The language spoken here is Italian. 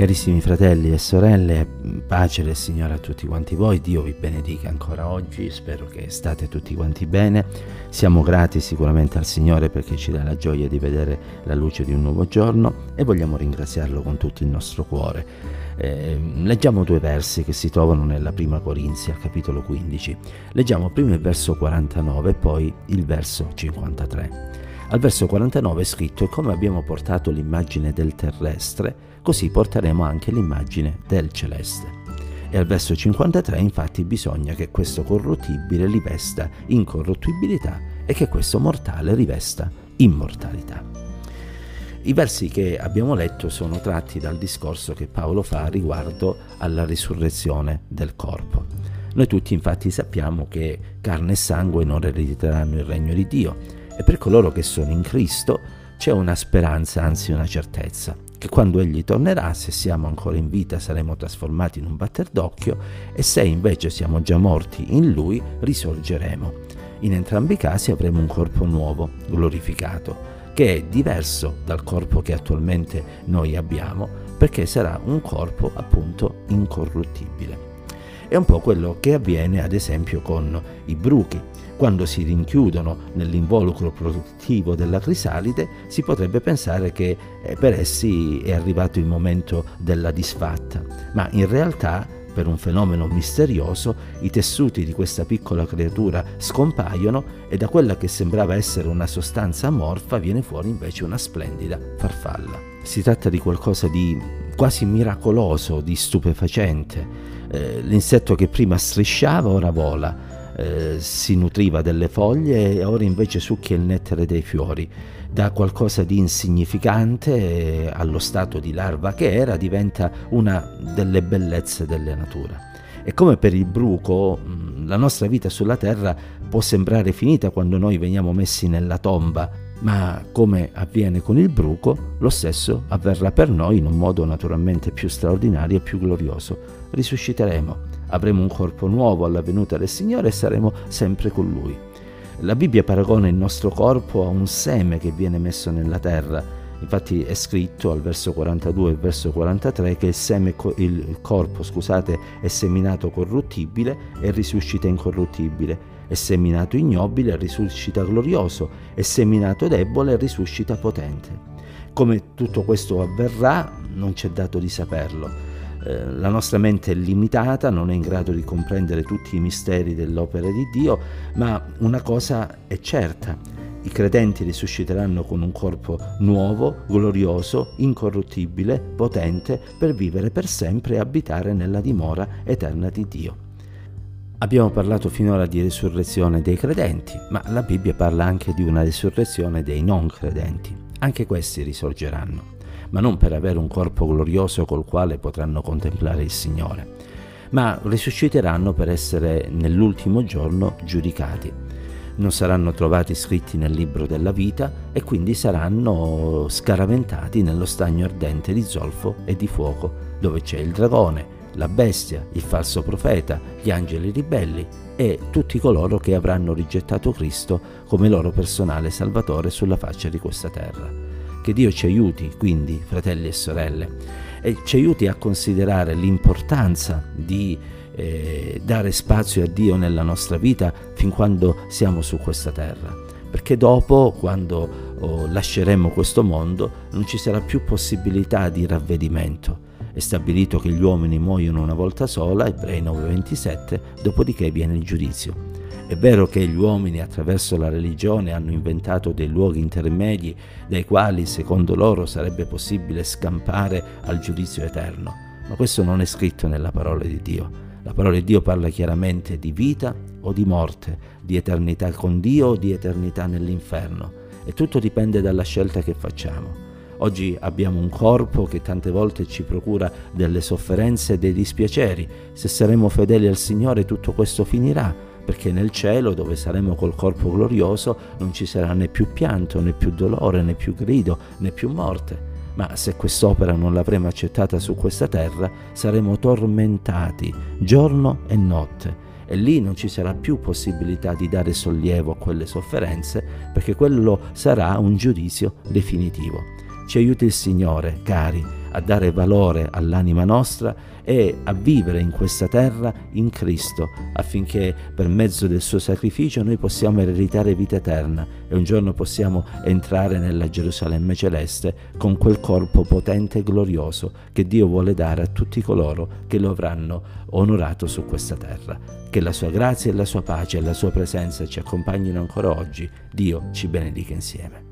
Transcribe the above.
Carissimi fratelli e sorelle, pace del Signore a tutti quanti voi, Dio vi benedica ancora oggi, spero che state tutti quanti bene, siamo grati sicuramente al Signore perché ci dà la gioia di vedere la luce di un nuovo giorno e vogliamo ringraziarlo con tutto il nostro cuore. Eh, leggiamo due versi che si trovano nella prima Corinzia, capitolo 15. Leggiamo prima il verso 49 e poi il verso 53. Al verso 49 è scritto: come abbiamo portato l'immagine del terrestre, così porteremo anche l'immagine del celeste. E al verso 53 infatti bisogna che questo corruttibile rivesta incorruttibilità e che questo mortale rivesta immortalità. I versi che abbiamo letto sono tratti dal discorso che Paolo fa riguardo alla risurrezione del corpo. Noi tutti infatti sappiamo che carne e sangue non erediteranno il regno di Dio e per coloro che sono in Cristo c'è una speranza, anzi una certezza che quando egli tornerà, se siamo ancora in vita, saremo trasformati in un batter d'occhio e se invece siamo già morti in lui, risorgeremo. In entrambi i casi avremo un corpo nuovo, glorificato, che è diverso dal corpo che attualmente noi abbiamo, perché sarà un corpo appunto incorruttibile. È un po' quello che avviene ad esempio con i bruchi. Quando si rinchiudono nell'involucro produttivo della crisalide, si potrebbe pensare che eh, per essi è arrivato il momento della disfatta, ma in realtà per un fenomeno misterioso, i tessuti di questa piccola creatura scompaiono e da quella che sembrava essere una sostanza amorfa viene fuori invece una splendida farfalla. Si tratta di qualcosa di quasi miracoloso, di stupefacente. Eh, l'insetto che prima strisciava ora vola, eh, si nutriva delle foglie e ora invece succhia il nettare dei fiori. Da qualcosa di insignificante allo stato di larva che era diventa una delle bellezze della natura. E come per il bruco, mm, la nostra vita sulla terra può sembrare finita quando noi veniamo messi nella tomba, ma come avviene con il bruco, lo stesso avverrà per noi in un modo naturalmente più straordinario e più glorioso. Risusciteremo, avremo un corpo nuovo alla venuta del Signore e saremo sempre con Lui. La Bibbia paragona il nostro corpo a un seme che viene messo nella terra. Infatti è scritto al verso 42 e verso 43 che il, seme, il corpo scusate, è seminato corruttibile e risuscita incorruttibile è seminato ignobile risuscita glorioso, è seminato debole risuscita potente. Come tutto questo avverrà non c'è dato di saperlo. Eh, la nostra mente è limitata, non è in grado di comprendere tutti i misteri dell'opera di Dio, ma una cosa è certa, i credenti risusciteranno con un corpo nuovo, glorioso, incorruttibile, potente, per vivere per sempre e abitare nella dimora eterna di Dio. Abbiamo parlato finora di risurrezione dei credenti, ma la Bibbia parla anche di una risurrezione dei non credenti. Anche questi risorgeranno, ma non per avere un corpo glorioso col quale potranno contemplare il Signore, ma risusciteranno per essere nell'ultimo giorno giudicati. Non saranno trovati scritti nel libro della vita e quindi saranno scaraventati nello stagno ardente di zolfo e di fuoco, dove c'è il dragone, la bestia, il falso profeta, gli angeli ribelli e tutti coloro che avranno rigettato Cristo come loro personale Salvatore sulla faccia di questa terra. Che Dio ci aiuti, quindi, fratelli e sorelle, e ci aiuti a considerare l'importanza di eh, dare spazio a Dio nella nostra vita fin quando siamo su questa terra. Perché dopo, quando oh, lasceremo questo mondo, non ci sarà più possibilità di ravvedimento è stabilito che gli uomini muoiono una volta sola, Ebrei 9:27, dopodiché viene il giudizio. È vero che gli uomini attraverso la religione hanno inventato dei luoghi intermedi dai quali, secondo loro, sarebbe possibile scampare al giudizio eterno, ma questo non è scritto nella parola di Dio. La parola di Dio parla chiaramente di vita o di morte, di eternità con Dio o di eternità nell'inferno e tutto dipende dalla scelta che facciamo. Oggi abbiamo un corpo che tante volte ci procura delle sofferenze e dei dispiaceri. Se saremo fedeli al Signore tutto questo finirà, perché nel cielo, dove saremo col corpo glorioso, non ci sarà né più pianto, né più dolore, né più grido, né più morte. Ma se quest'opera non l'avremo accettata su questa terra, saremo tormentati giorno e notte e lì non ci sarà più possibilità di dare sollievo a quelle sofferenze perché quello sarà un giudizio definitivo. Ci aiuti il Signore, cari, a dare valore all'anima nostra e a vivere in questa terra in Cristo, affinché per mezzo del suo sacrificio noi possiamo ereditare vita eterna e un giorno possiamo entrare nella Gerusalemme celeste con quel corpo potente e glorioso che Dio vuole dare a tutti coloro che lo avranno onorato su questa terra. Che la sua grazia e la sua pace e la sua presenza ci accompagnino ancora oggi. Dio ci benedica insieme.